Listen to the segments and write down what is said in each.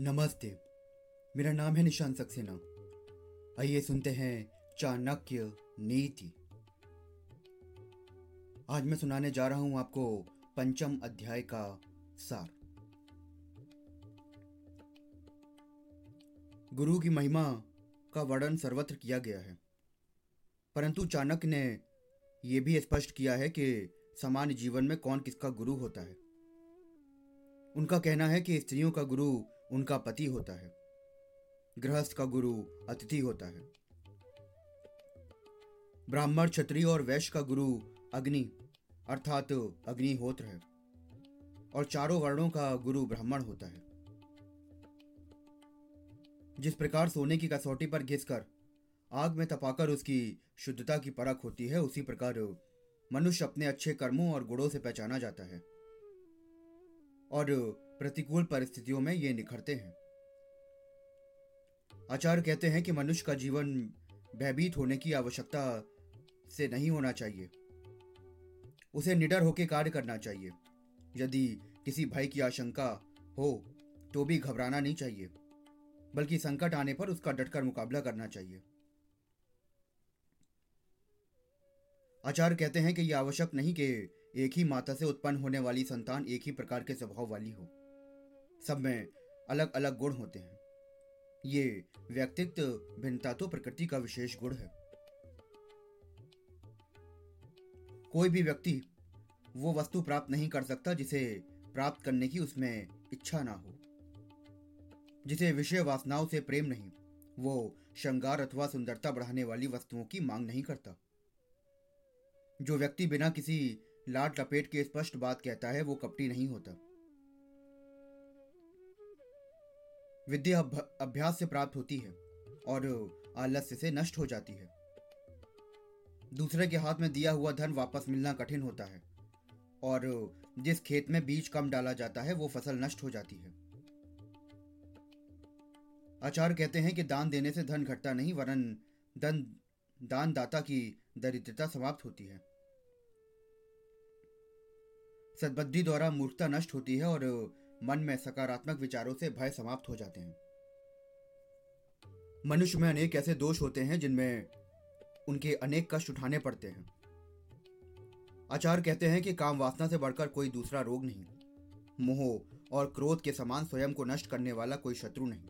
नमस्ते। मेरा नाम है निशान सक्सेना। आइए सुनते हैं चाणक्य नीति। आज मैं सुनाने जा रहा हूँ आपको पंचम अध्याय का सार। गुरु की महिमा का वर्णन सर्वत्र किया गया है। परंतु चाणक्य ने यह भी स्पष्ट किया है कि सामान्य जीवन में कौन किसका गुरु होता है। उनका कहना है कि स्त्रियों का गुरु उनका पति होता है। गृहस्थ का गुरु अतिथि होता है। ब्राह्मण, क्षत्रिय और वैश्य का गुरु अग्नि, अर्थात अग्निहोत्र है। और चारों वर्णों का गुरु ब्राह्मण होता है। जिस प्रकार सोने की कसौटी पर घिसकर आग में तपाकर उसकी शुद्धता की परख होती है, उसी प्रकार मनुष्य अपने अच्छे कर्मों और गुणों से पहचाना जाता है। और प्रतिकूल परिस्थितियों में ये निखरते हैं। आचार्य कहते हैं कि मनुष्य का जीवन भयभीत होने की आवश्यकता से नहीं होना चाहिए। उसे निडर होकर कार्य करना चाहिए। यदि किसी भय की आशंका हो तो भी घबराना नहीं चाहिए, बल्कि संकट आने पर उसका डटकर मुकाबला करना चाहिए। आचार्य कहते हैं कि यह आवश्यक नहीं कि एक ही माता से उत्पन्न होने वाली संतान एक ही प्रकार के स्वभाव वाली हो। सब में अलग अलग गुण होते हैं। ये व्यक्तित्व भिन्नता तो प्रकृति का विशेष गुण है। कोई भी व्यक्ति वो वस्तु प्राप्त नहीं कर सकता जिसे प्राप्त करने की उसमें इच्छा ना हो। जिसे विषय वासनाओं से प्रेम नहीं, वो श्रृंगार अथवा सुंदरता बढ़ाने वाली वस्तुओं की मांग नहीं करता। जो व्यक्ति बिना किसी लाट लपेट के स्पष्ट बात कहता है, वो कपटी नहीं होता। विद्या अभ्यास से प्राप्त होती है और आलस्य से नष्ट हो जाती है। दूसरे के हाथ में दिया हुआ धन वापस मिलना कठिन होता है और जिस खेत में बीज कम डाला जाता है, वो फ़सल नष्ट हो जाती है। आचार्य कहते हैं कि दान देने से धन घटता नहीं, वरन धन दान दाता की दरिद्रता समाप्त होती है। सदबद्धि द्वारा मूर्खता नष्ट होती है और मन में सकारात्मक विचारों से भय समाप्त हो जाते हैं। मनुष्य में अनेक ऐसे दोष होते हैं जिनमें उनके अनेक कष्ट उठाने पड़ते हैं। आचार्य कहते हैं कि काम वासना से बढ़कर कोई दूसरा रोग नहीं। मोह और क्रोध के समान स्वयं को नष्ट करने वाला कोई शत्रु नहीं।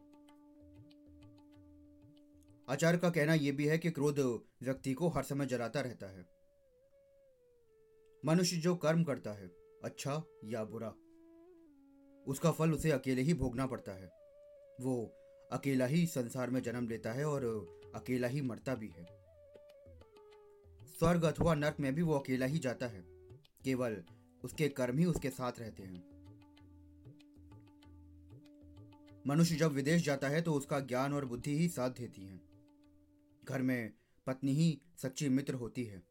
आचार्य का कहना यह भी है कि क्रोध व्यक्ति को हर समय जलाता रहता है। मनुष्य जो कर्म करता है अच्छा या बुरा उसका फल उसे अकेले ही भोगना पड़ता है। वो अकेला ही संसार में जन्म लेता है और अकेला ही मरता भी है। स्वर्ग अथवा नर्क में भी वो अकेला ही जाता है। केवल उसके कर्म ही उसके साथ रहते हैं। मनुष्य जब विदेश जाता है तो उसका ज्ञान और बुद्धि ही साथ देती हैं। घर में पत्नी ही सच्ची मित्र होती है।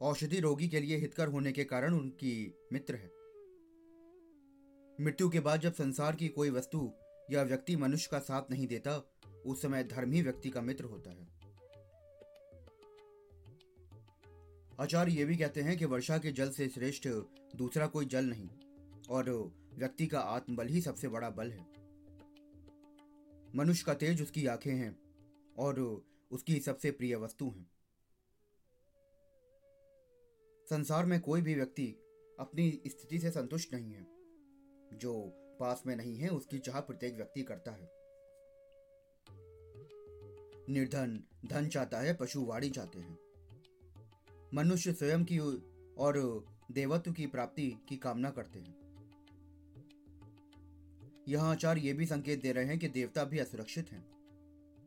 औषधि रोगी के लिए हितकर होने के कारण उनकी मित्र है। मृत्यु के बाद जब संसार की कोई वस्तु या व्यक्ति मनुष्य का साथ नहीं देता, उस समय धर्म ही व्यक्ति का मित्र होता है। आचार्य ये भी कहते हैं कि वर्षा के जल से श्रेष्ठ दूसरा कोई जल नहीं, और व्यक्ति का आत्मबल ही सबसे बड़ा बल है। मनुष्य का तेज उसकी आँखें हैं, और उसकी सबसे प्रिय वस्तु हैं। संसार में कोई भी व्यक्ति अपनी स्थिति से संतुष्ट नहीं है। जो पास में नहीं है, उसकी चाह प्रत्येक व्यक्ति करता है। निर्धन, धन चाहता है, पशु वाड़ी चाहते हैं। मनुष्य स्वयं की और देवत्व की प्राप्ति की कामना करते हैं। यहाँ आचार्य ये भी संकेत दे रहे हैं कि देवता भी असुरक्षित हैं।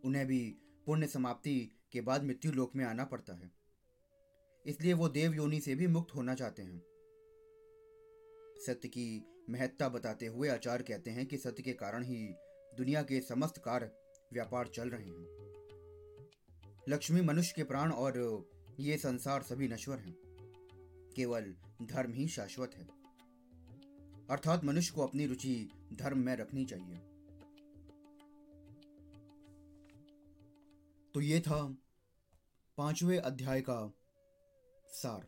उन्हें भी पुण्य समाप्ति के बाद मृत्यु लोक में आना पड़ता है। इसलिए वो देव योनि से भी मुक्त होना चाहते हैं। सत्य की महत्ता बताते हुए आचार्य कहते हैं कि सत्य के कारण ही दुनिया के समस्त कार्य व्यापार चल रहे हैं। लक्ष्मी मनुष्य के प्राण और ये संसार सभी नश्वर हैं। केवल धर्म ही शाश्वत है। अर्थात मनुष्य को अपनी रुचि धर्म में रखनी चाहिए। तो ये था पाँचवें अध्याय का सार।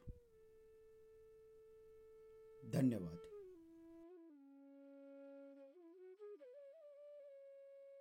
धन्यवाद।